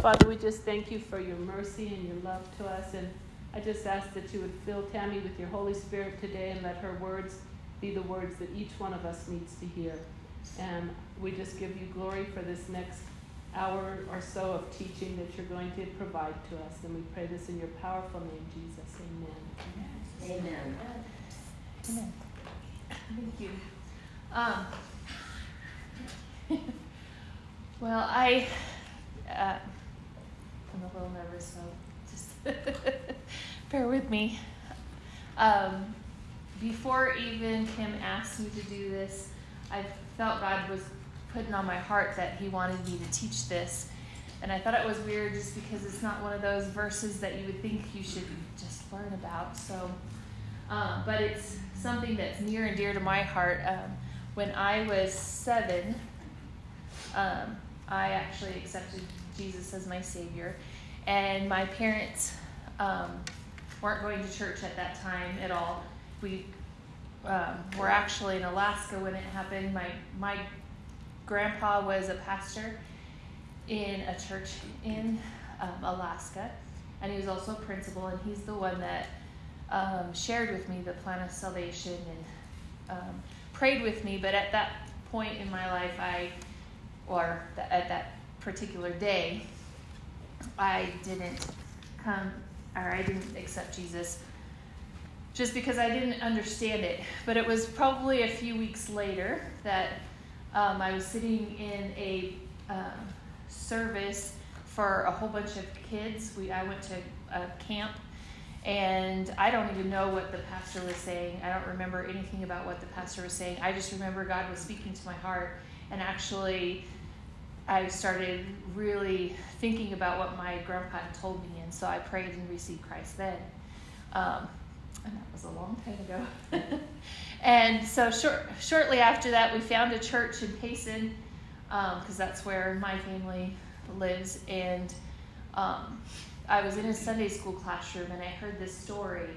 Father, we just thank you for your mercy and your love to us. And I just ask that you would fill Tammy with your Holy Spirit today and let her words be the words that each one of us needs to hear. And we just give you glory for this next hour or so of teaching that you're going to provide to us. And we pray this in your powerful name, Jesus. Amen. Amen. Amen. Thank you. Um, well, I, uh, I'm a little nervous, so just bear with me. Um, before even Kim asked me to do this, I felt God was putting on my heart that He wanted me to teach this. And I thought it was weird just because it's not one of those verses that you would think you should just learn about. So, um, but it's something that's near and dear to my heart. Um, when I was seven, um, I actually accepted Jesus as my Savior. And my parents um, weren't going to church at that time at all. We um, were actually in Alaska when it happened. My, my grandpa was a pastor in a church in um, Alaska, and he was also a principal, and he's the one that um, shared with me the plan of salvation and um, prayed with me. But at that point in my life, I, or at that particular day, I didn't come, or I didn't accept Jesus just because I didn't understand it. But it was probably a few weeks later that um, I was sitting in a um, service for a whole bunch of kids. We I went to a camp, and I don't even know what the pastor was saying. I don't remember anything about what the pastor was saying. I just remember God was speaking to my heart, and actually. I started really thinking about what my grandpa told me, and so I prayed and received Christ then. Um, and that was a long time ago. and so short, shortly after that, we found a church in Payson because um, that's where my family lives. And um, I was in a Sunday school classroom and I heard this story.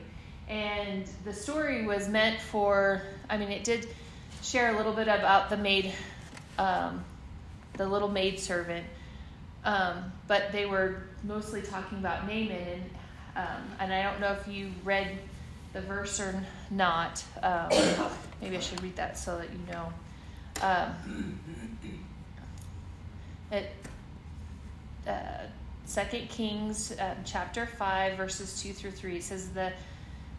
And the story was meant for, I mean, it did share a little bit about the maid, um, the little maid servant. Um, but they were mostly talking about Naaman. And, um, and I don't know if you read the verse or not. Um, maybe I should read that so that you know. Um, it, uh, 2 Kings um, chapter 5, verses 2 through 3 says, the,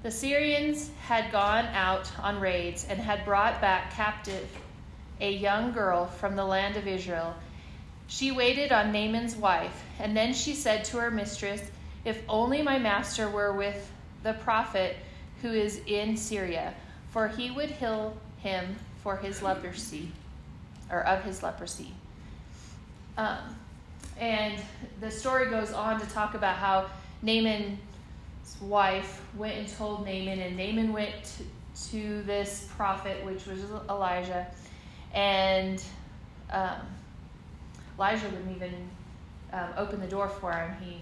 the Syrians had gone out on raids and had brought back captive a young girl from the land of Israel. She waited on Naaman's wife, and then she said to her mistress, If only my master were with the prophet who is in Syria, for he would heal him for his leprosy, or of his leprosy. Um, and the story goes on to talk about how Naaman's wife went and told Naaman, and Naaman went to, to this prophet, which was Elijah, and um, Elijah wouldn't even um, open the door for him. He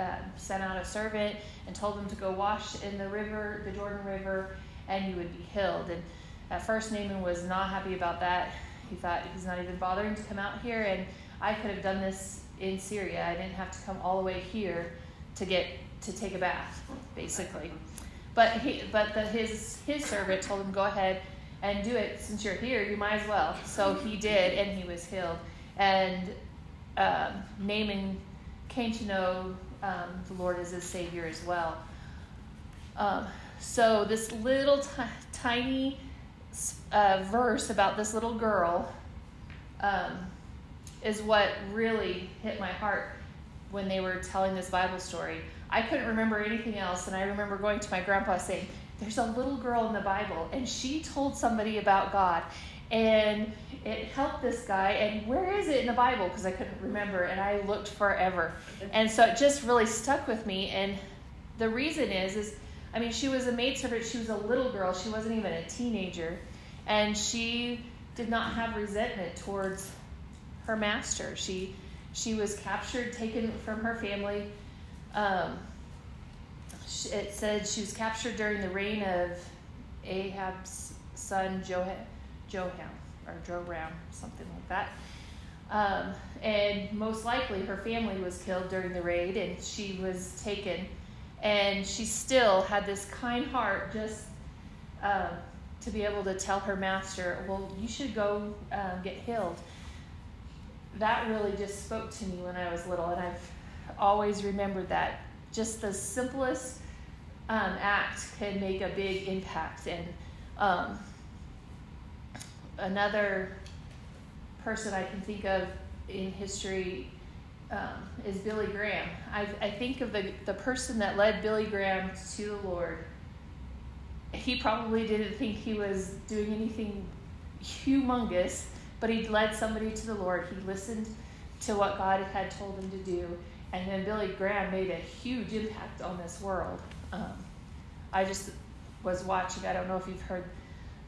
uh, sent out a servant and told him to go wash in the river, the Jordan River, and you would be healed. And at first, Naaman was not happy about that. He thought he's not even bothering to come out here, and I could have done this in Syria. I didn't have to come all the way here to get to take a bath, basically. But he, but the, his his servant told him, "Go ahead and do it. Since you're here, you might as well." So he did, and he was healed. And um, Naaman came to know um, the Lord as his Savior as well. Um, so, this little t- tiny uh, verse about this little girl um, is what really hit my heart when they were telling this Bible story. I couldn't remember anything else, and I remember going to my grandpa saying, There's a little girl in the Bible, and she told somebody about God and it helped this guy and where is it in the bible? Because i couldn't remember and i looked forever. And so it just really stuck with me and the reason is is i mean she was a maidservant she was a little girl she wasn't even a teenager and she did not have resentment towards her master. She she was captured taken from her family um, it said she was captured during the reign of ahab's son Joab Joham or Joram, something like that. Um, and most likely her family was killed during the raid and she was taken. And she still had this kind heart just uh, to be able to tell her master, Well, you should go um, get healed. That really just spoke to me when I was little, and I've always remembered that. Just the simplest um, act can make a big impact. And um, another person I can think of in history um, is Billy Graham. I, I think of the, the person that led Billy Graham to the Lord. He probably didn't think he was doing anything humongous, but he led somebody to the Lord. He listened to what God had told him to do. And then Billy Graham made a huge impact on this world. Um, I just was watching, I don't know if you've heard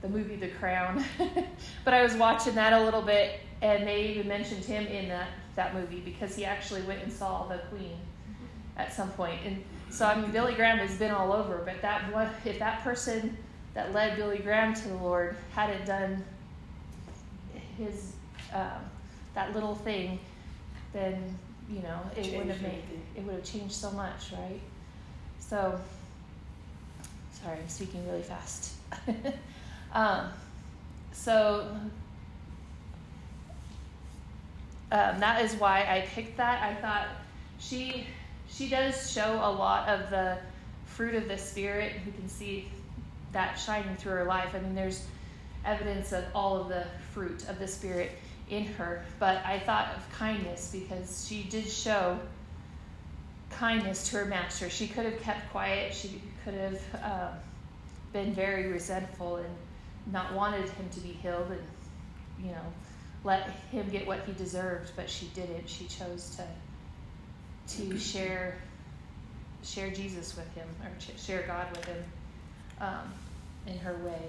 the movie The Crown, but I was watching that a little bit and they even mentioned him in that, that movie because he actually went and saw the Queen at some point. And so I mean, Billy Graham has been all over, but that one, if that person that led Billy Graham to the Lord hadn't done his um, that little thing, then you know it Change would have made it would have changed so much, right? So sorry, I'm speaking really fast. um, so um, that is why I picked that. I thought she she does show a lot of the fruit of the spirit. You can see that shining through her life. I mean, there's evidence of all of the fruit of the spirit in her. But I thought of kindness because she did show kindness to her master. She could have kept quiet. She could have uh, been very resentful and not wanted him to be healed and you know let him get what he deserved, but she didn't. She chose to to share share Jesus with him or share God with him um, in her way.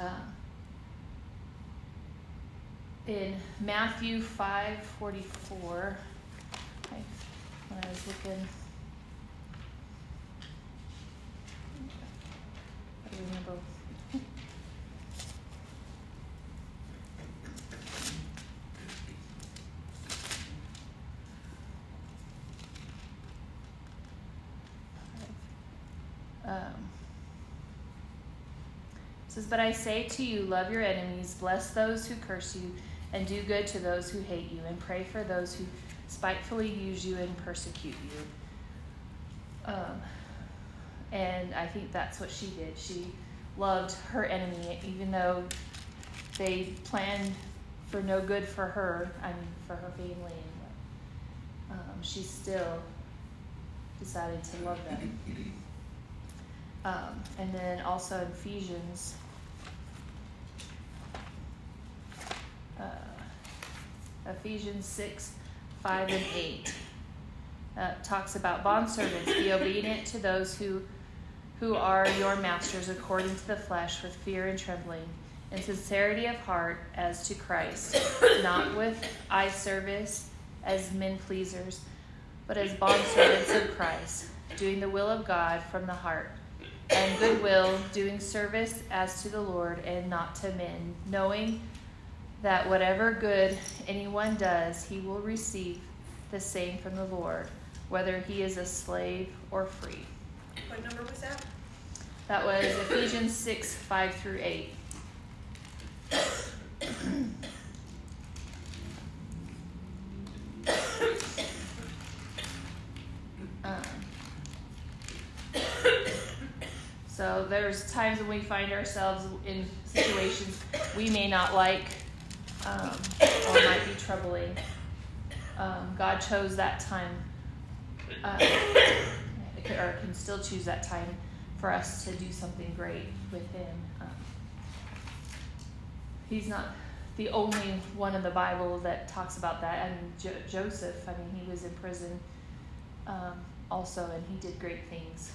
Um, in Matthew five forty four, when I was looking. I remember Um, says, But I say to you, love your enemies, bless those who curse you, and do good to those who hate you, and pray for those who spitefully use you and persecute you. Um, and I think that's what she did. She loved her enemy, even though they planned for no good for her, I mean, for her family. And um, she still decided to love them. Um, and then also Ephesians. Ephesians 6, 5, and 8 uh, talks about bondservants. Be obedient to those who, who are your masters according to the flesh with fear and trembling, and sincerity of heart as to Christ, not with eye service as men pleasers, but as bondservants of Christ, doing the will of God from the heart and goodwill, doing service as to the Lord and not to men, knowing that whatever good anyone does, he will receive the same from the Lord, whether he is a slave or free. What number was that? That was Ephesians 6 5 through 8. So there's times when we find ourselves in situations we may not like um, or might be troubling. Um, God chose that time, uh, or can still choose that time for us to do something great with Him. Um, he's not the only one in the Bible that talks about that. I mean, jo- Joseph, I mean, he was in prison um, also, and he did great things.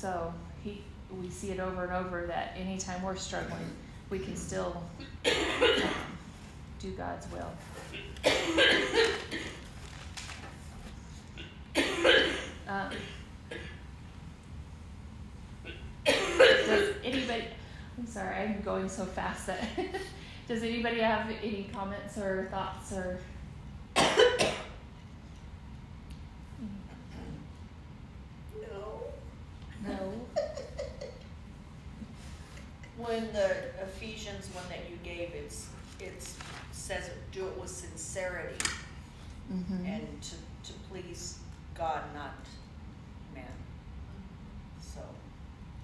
So he, we see it over and over that anytime we're struggling, we can still um, do God's will. Um, does anybody? I'm sorry, I'm going so fast that. Does anybody have any comments or thoughts or? No. No. When the Ephesians one that you gave, it's, it's, says do it with sincerity Mm-hmm. and to, to please God, not man. So,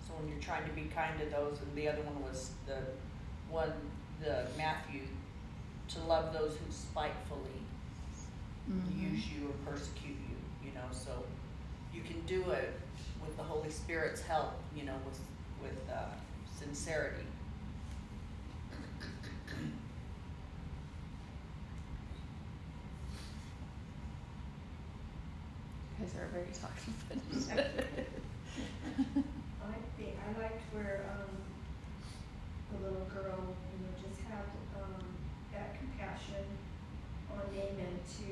so when you're trying to be kind to those, and the other one was the one, the Matthew, to love those who spitefully Mm-hmm. use you or persecute you, you know, so you can do it with the Holy Spirit's help, you know, with, with, uh, sincerity. You guys are very talkative. I think, I liked where, um, the little girl, you know, just had, um, that compassion on Naaman to,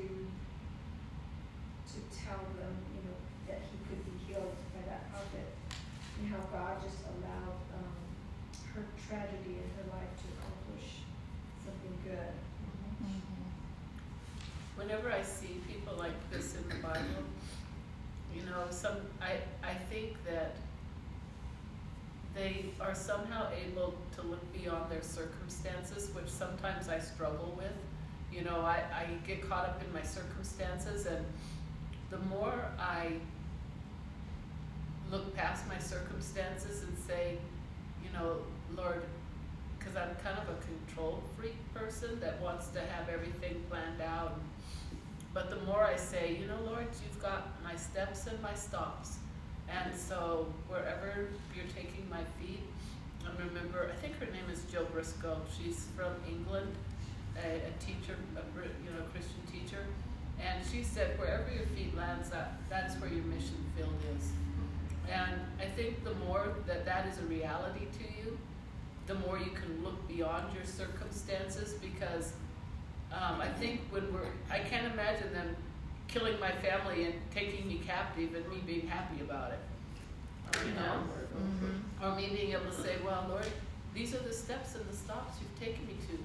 to tell them, you know, that he could be healed by that prophet. And how God just allowed, um, her tragedy in her life to accomplish something good. Whenever I see people like this in the Bible, you know, some, I, I think that they are somehow able to look beyond their circumstances, which sometimes I struggle with. You know, I, I get caught up in my circumstances and the more I look past my circumstances and say, you know, Lord, because I'm kind of a control freak person that wants to have everything planned out. But the more I say, you know, Lord, you've got my steps and my stops. And so wherever you're taking my feet, I remember, I think her name is Jill Briscoe. She's from England, a, a teacher, a, you know, Christian teacher. And she said, wherever your feet lands, that, that's where your mission field is. And I think the more that that is a reality to you, the more you can look beyond your circumstances because um, I think when we're, I can't imagine them killing my family and taking me captive and me being happy about it. You know? Mm-hmm. Or me being able to say, well, Lord, these are the steps and the stops you've taken me to.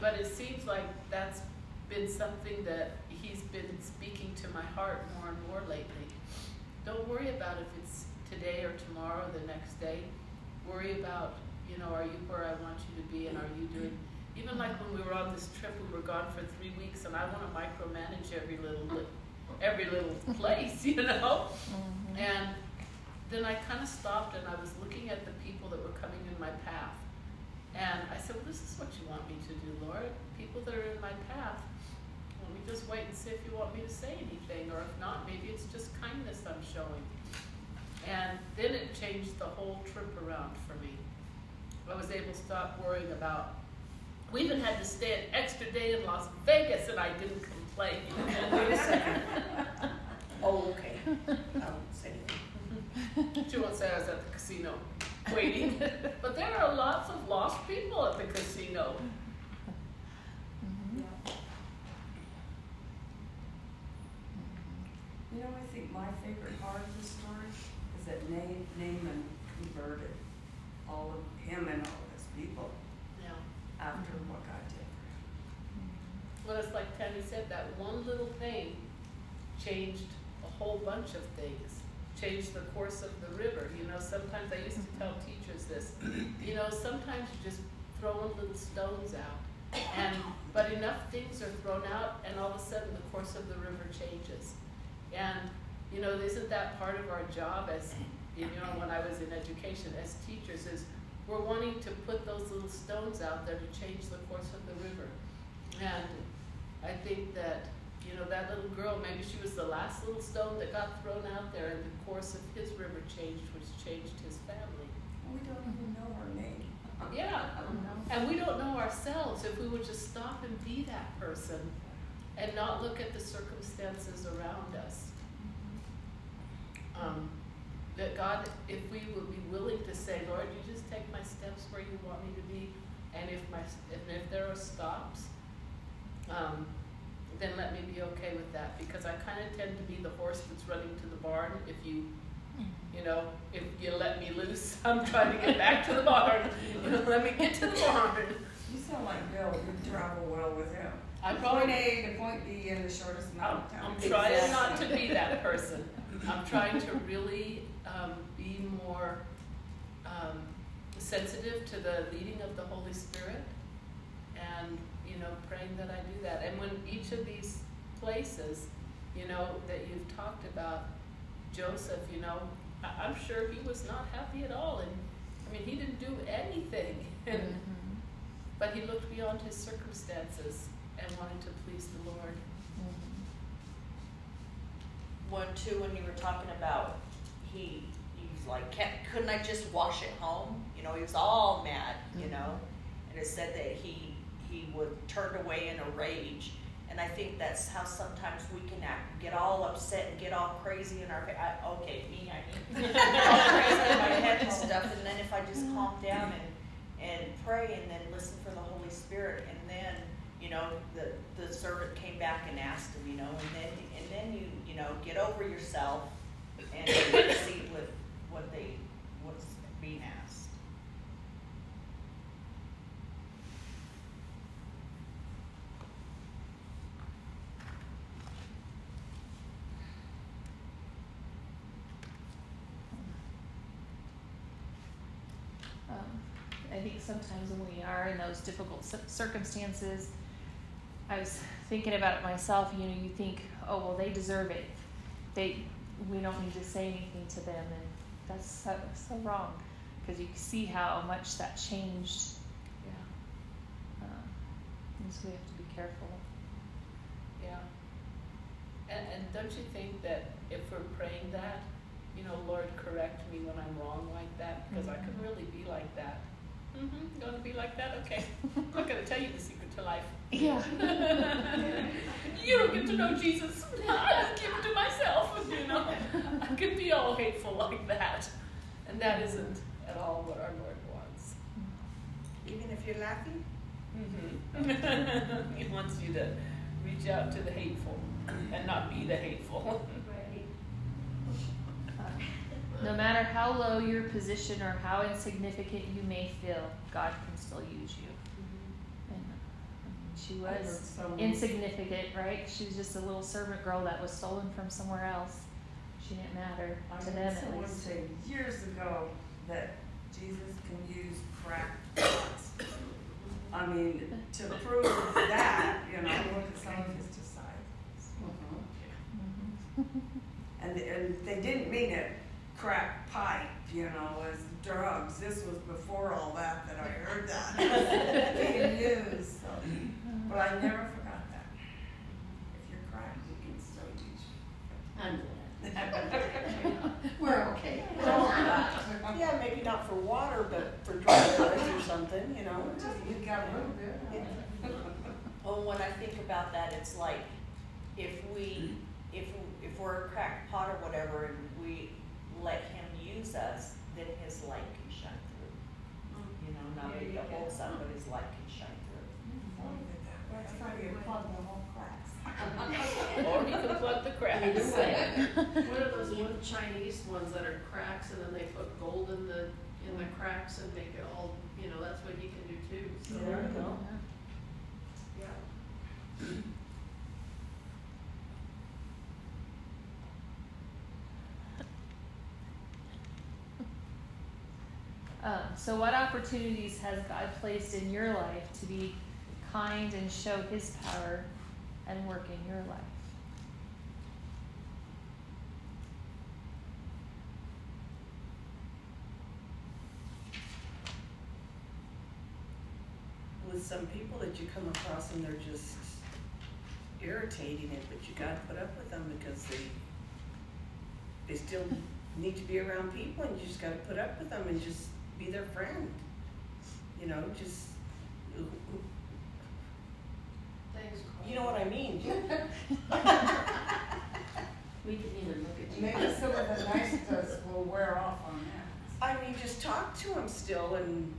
But it seems like that's been something that He's been speaking to my heart more and more lately. Don't worry about if it's today or tomorrow or the next day. Worry about, you know, are you where I want you to be and are you doing even like when we were on this trip, we were gone for three weeks, and I want to micromanage every little li- every little place, you know. Mm-hmm. And then I kind of stopped and I was looking at the people that were coming in my path, and I said, "Well, this is what you want me to do, Lord. People that are in my path. Let me just wait and see if you want me to say anything, or if not, maybe it's just kindness I'm showing." And then it changed the whole trip around for me. I was able to stop worrying about we even had to stay an extra day in Las Vegas, and I didn't complain. Wait a second. Oh, okay. I won't say anything. she won't say I was at the casino waiting, but there are lots of lost people at the casino. Mm-hmm. Yeah. Mm-hmm. You know, I think my favorite part of the story is that Na- Naaman converted all of him and all of his people Yeah. after mm-hmm. what God did for him. Mm-hmm. Well, it's like Tammy said, that one little thing changed a whole bunch of things. Changed the course of the river. You know, sometimes I used to tell teachers this. You know, sometimes you just throwing little stones out, and but enough things are thrown out, and all of a sudden the course of the river changes. And you know, isn't that part of our job as you know, when I was in education as teachers, is we're wanting to put those little stones out there to change the course of the river. And I think that, you know, that little girl, maybe she was the last little stone that got thrown out there, and the course of his river changed, which changed his family. We don't even know her name. Yeah, and we don't know ourselves if we would just stop and be that person and not look at the circumstances around us. Um, that God, if we would be willing to say, Lord, you just take my steps where you want me to be, and if my and if there are stops, um, then let me be okay with that because I kind of tend to be the horse that's running to the barn. If you, you know, if you let me loose, I'm trying to get back to the barn. You know, let me get to the barn. You sound like Bill, you travel well with him. I'm Point A to point B in the shortest amount of time. I'm trying not to be that person. I'm trying to really, um, be more, um, sensitive to the leading of the Holy Spirit. And, you know, praying that I do that. And when each of these places, you know, that you've talked about, Joseph, you know, I, I'm sure he was not happy at all and, I mean, he didn't do anything. And, Mhm. but he looked beyond his circumstances and wanted to please the Lord. Mhm. One, too, when you were talking about, he, he was like, can't, couldn't I just wash it home? You know, he was all mad, you Mhm. know? And it said that he, would turn away in a rage. And I think that's how sometimes we can act, get all upset and get all crazy in our, I, okay, me, I mean, all crazy in my head and stuff. And then if I just calm down and, and pray and then listen for the Holy Spirit, and then, you know, the, the servant came back and asked him, you know, and then, and then you, you know, get over yourself and see what, what they, what's being asked. Um, I think sometimes when we are in those difficult circumstances, I was thinking about it myself. You know, you think, oh well, they deserve it. They, we don't need to say anything to them, and that's so, so wrong because you see how much that changed. Yeah. Uh, and so we have to be careful. Yeah. And, and don't you think that if we're praying that, you know, Lord, correct me when I'm wrong like that, because I can mm-hmm. really be like that. Mm-hmm, gonna be like that? Okay. I'm not gonna tell you the secret to life. Yeah. you don't get to know Jesus. I just give it to myself, you know. I can be all hateful like that. And that isn't at all what our Lord wants. Even if you're laughing? Mm-hmm. he wants you to reach out to the hateful and not be the hateful. Right. No matter how low your position or how insignificant you may feel, God can still use you. And I mean, she was someone- insignificant, right? She was just a little servant girl that was stolen from somewhere else. She didn't matter I to them at someone least. say years ago that Jesus can use cracked pots. I mean, to prove that, you know, look at some of his disciples. Mhm. And, and they didn't mean it crack pipe, you know, as drugs. This was before all that, that I heard that being used, so. But I never forgot that. If you're cracked, we can still use you. I'm glad. We're okay. Yeah, maybe not for water, but for dry goods or something, you know. You got a little bit. huh? Well, when I think about that, it's like, if we, if, if we're a cracked pot or whatever, and we let him use us, then his light can shine through. You know, not maybe a whole sun, but his light can shine through. That's how you plug the whole cracks. or he can plug the cracks. Either way. What are those one Chinese ones that are cracks and then they put gold in the, in the cracks and make it all, you know, that's what you can do too, so. There you go. Yeah. Um, so, what opportunities has God placed in your life to be kind and show His power and work in your life? With some people that you come across and they're just irritating it, but you gotta put up with them because they they still need to be around people and you just gotta put up with them and just be their friend. You know, just Thanks, You know what I mean? We didn't even look at you. Maybe some of the niceties will wear off on that. I mean, just talk to them still and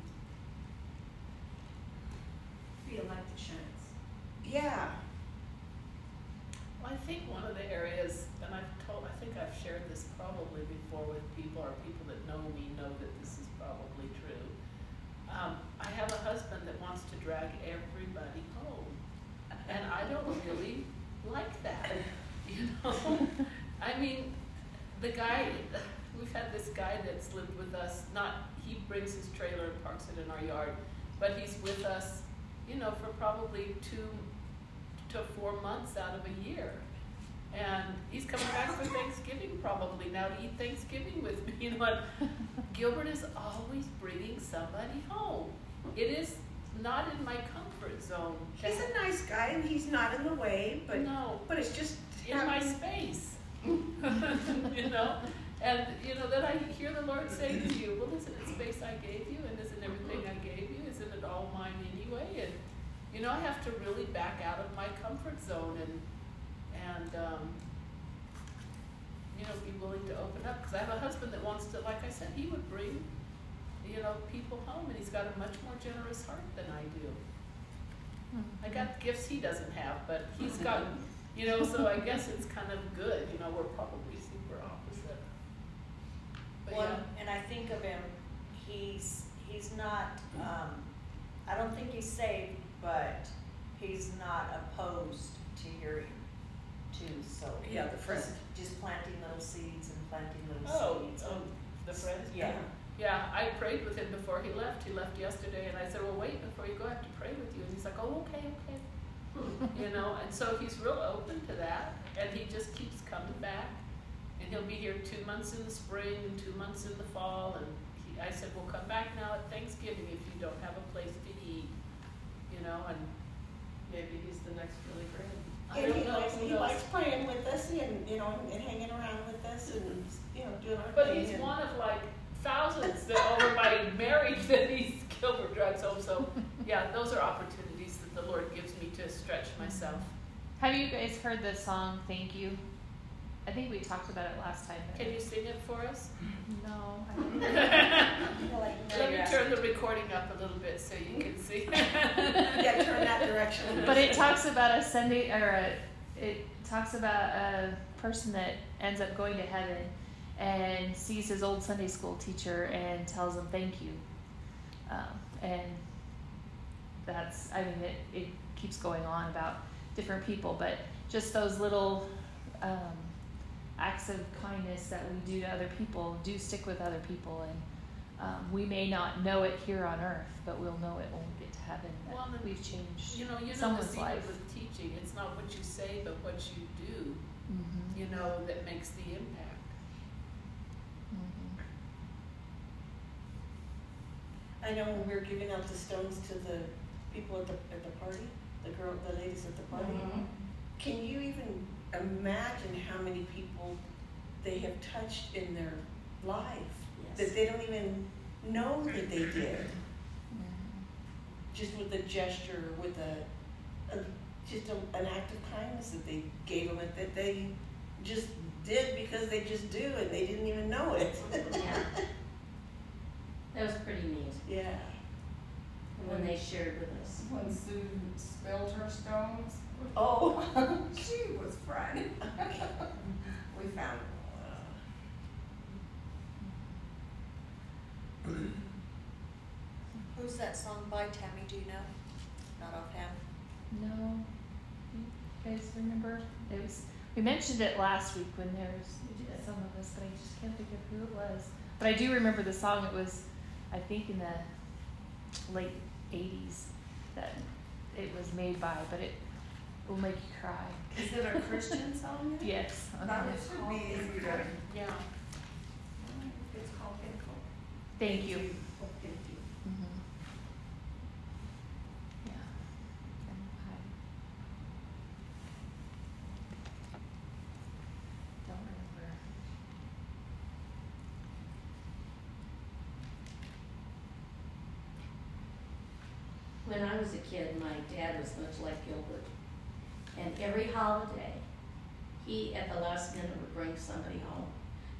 Feel like the chance. Yeah. Well, I think one of the areas, and I've told, I think I've shared this probably before with people, or people that know me know that this is probably true. um, I have a husband that wants to drag everybody home. And I don't really like that, you know? I mean, the guy, we've had this guy that's lived with us, not, he brings his trailer and parks it in our yard, but he's with us, you know, for probably two to four months out of a year. And he's coming back for Thanksgiving probably now to eat Thanksgiving with me, you know, and Gilbert is always bringing somebody home. It is not in my comfort zone. He's a nice guy and he's not in the way, but, No, but it's just. in my space. you know? And you know, then I hear the Lord say to you, Well isn't it space I gave you and isn't everything I gave you? Isn't it all mine anyway? And you know, I have to really back out of my comfort zone and and um, you know, be willing to open up because I have a husband that wants to, like I said, he would bring, you know, people home, and he's got a much more generous heart than I do. I got gifts he doesn't have, but he's got, you know, so I guess it's kind of good. You know, we're probably super opposite. But Well, yeah, and I think of him, he's, he's not, um, I don't think he's saved, but he's not opposed to hearing too, so. Yeah, the friend. just- Just planting little seeds and planting little oh, oh seeds. oh, the friend. Yeah. Yeah, I prayed with him before he left. He left yesterday, and I said, "Well, wait before you go. I have to pray with you." And he's like, "Oh, okay, okay." you know, and so he's real open to that, and he just keeps coming back. And he'll be here two months in the spring and two months in the fall. And he, I said, "We'll come back now at Thanksgiving if you don't have a place to eat." You know, and maybe he's the next Billy Graham. I And don't he know. likes, he knows? likes praying with us and, you know, and hanging around with us and, mm-hmm. you know, doing our But he's and- one of like thousands that over my marriage that he's Gilbert drugs home. So yeah, those are opportunities that the Lord gives me to stretch myself. Have you guys heard the song Thank You? I think we talked about it last time. Can you sing it for us? No. I don't. Let me turn the recording up a little bit so you can see. Yeah, turn that direction. but it talks about a Sunday, or a, it talks about a person that ends up going to heaven and sees his old Sunday school teacher and tells him thank you. Um, and that's, I mean, it, it keeps going on about different people, but just those little um, acts of kindness that we do to other people do stick with other people. And um, we may not know it here on earth, but we'll know it when we get to heaven that Well, and we've changed. You know, you know the Someone's secret life. with teaching. It's not what you say, but what you do. Mhm. You know that makes the impact. Mhm. I know when we were giving out the stones to the people at the, at the party, the girl, the ladies at the party, Mhm. can you even imagine how many people they have touched in their life? That they don't even know that they did, just with a gesture, with a, a just a, an act of kindness that they gave them, that they just did because they just do and they didn't even know it. Yeah. That was pretty neat yeah. when they shared with us. When Sue spilled her stones, Oh. she was frightened. We found Who's that song by, Tammy, do you know? Not offhand? No. You guys remember? It was we mentioned it last week when there was some of us, but I just can't think of who it was. But I do remember the song. It was, I think, in the late '80s that it was made by. But it will make you cry. Is it a Christian song? Yes. That uh-huh. should be easy to. Yeah. It's called Thankful. Thank you. Thank you. Mhm. Yeah. And don't remember. When I was a kid, my dad was much like Gilbert. And every holiday, he at the last minute would bring somebody home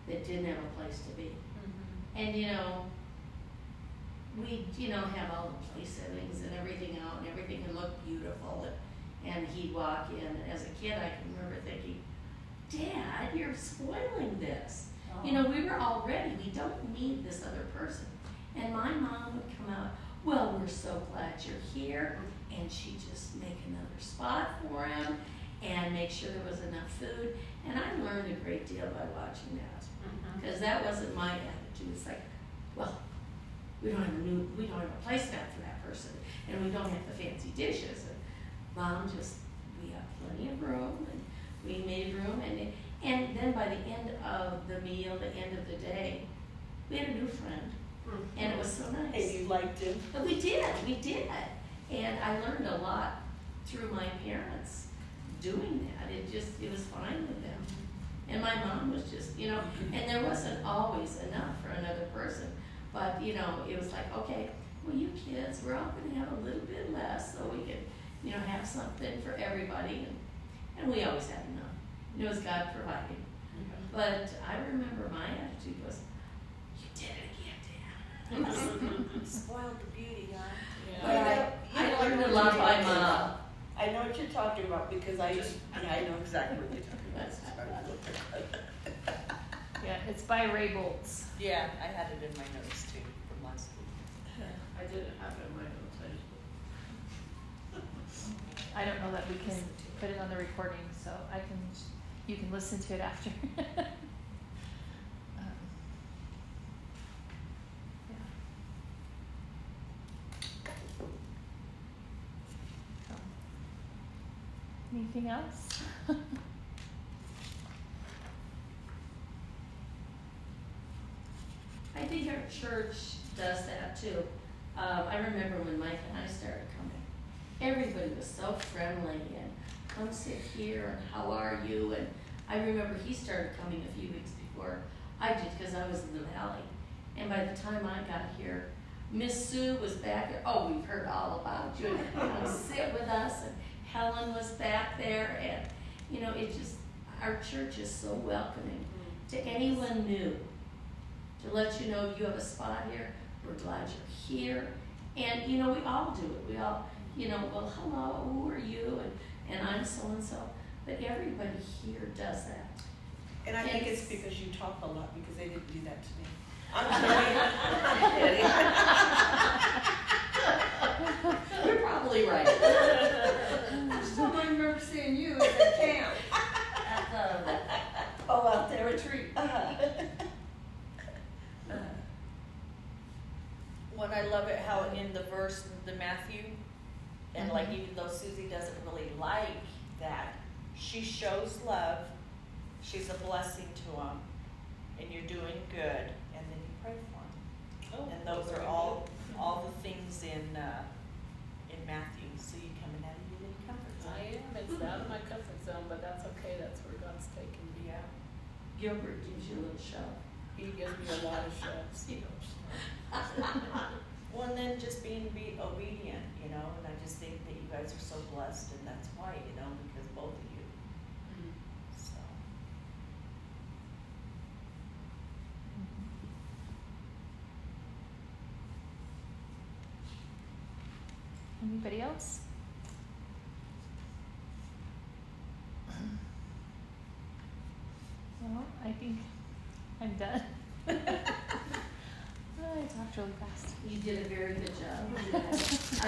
that didn't have a place to be. Mm-hmm. And you know, we, you know, have all the place settings and everything out and everything would look beautiful and, and he'd walk in and as a kid I can remember thinking, Dad, you're spoiling this. You know, oh. we were all ready. We don't need this other person. And my mom would come out, well, we're so glad you're here. Mm-hmm. And she'd just make another spot for him and make sure there was enough food. And I learned a great deal by watching that. Mhm. Because that wasn't my attitude. It's like, well, we don't have a new, we don't have a placemat for that person, and we don't have the fancy dishes. And Mom just, we have plenty of room, and we made room, and and then by the end of the meal, the end of the day, we had a new friend, and it was so nice. And you liked him? But we did, we did, and I learned a lot through my parents doing that. It just, it was fine with them. And my mom was just, you know, and there wasn't always enough for another person. But, you know, it was like, okay, well, you kids, we're all gonna have a little bit less so we can, you know, have something for everybody. And, and we always had enough. It was God providing. But I remember my attitude was, you did it again, Dad. Spoiled the beauty, huh? But Yeah. I, know, I learned know a what lot you're by talking about. I know what you're talking about because I, yeah, I know exactly what you're talking about. Yeah, it's by Ray Boltz. Yeah, I had it in my notes too from last week. I didn't have it in my notes, I just. I don't know that we can put it on the recording, so I can, you can listen to it after. Anything else? I think our church does that too. Um, I remember when Mike and I started coming, everybody was so friendly and come sit here and how are you? And I remember he started coming a few weeks before I did because I was in the valley. And by the time I got here, Miss Sue was back there. Oh, we've heard all about you. And come sit with us. And Helen was back there. And, you know, it just, our church is so welcoming mm. to anyone new to let you know you have a spot here. We're glad you're here. And, you know, we all do it. We all, you know, well, hello, who are you? And, and I'm so and so. But everybody here does that. And I think it's Yes. because you talk a lot, because they didn't do that to me. I'm kidding. I'm kidding. You're probably right. I still remember seeing you at camp. At the Oh, out there. Retreat. Uh-huh. When I love it how in the verse, the Matthew, and like Mhm. even though Susie doesn't really like that, she shows love, she's a blessing to them, and you're doing good, and then you pray for them. Oh, And those are all, good. all the things in, uh, in Matthew, so you come in out of your comfort zone. I am, it's out of my comfort zone, but that's okay, that's where God's taking. Gilbert gives you a little shove. He gives me a lot of shoves. You know. Well, and then just being be obedient, you know, and I just think that you guys are so blessed, and that's why, you know, because both of you, so. Anybody else? I think I'm done. I talked really fast. You did a very good job.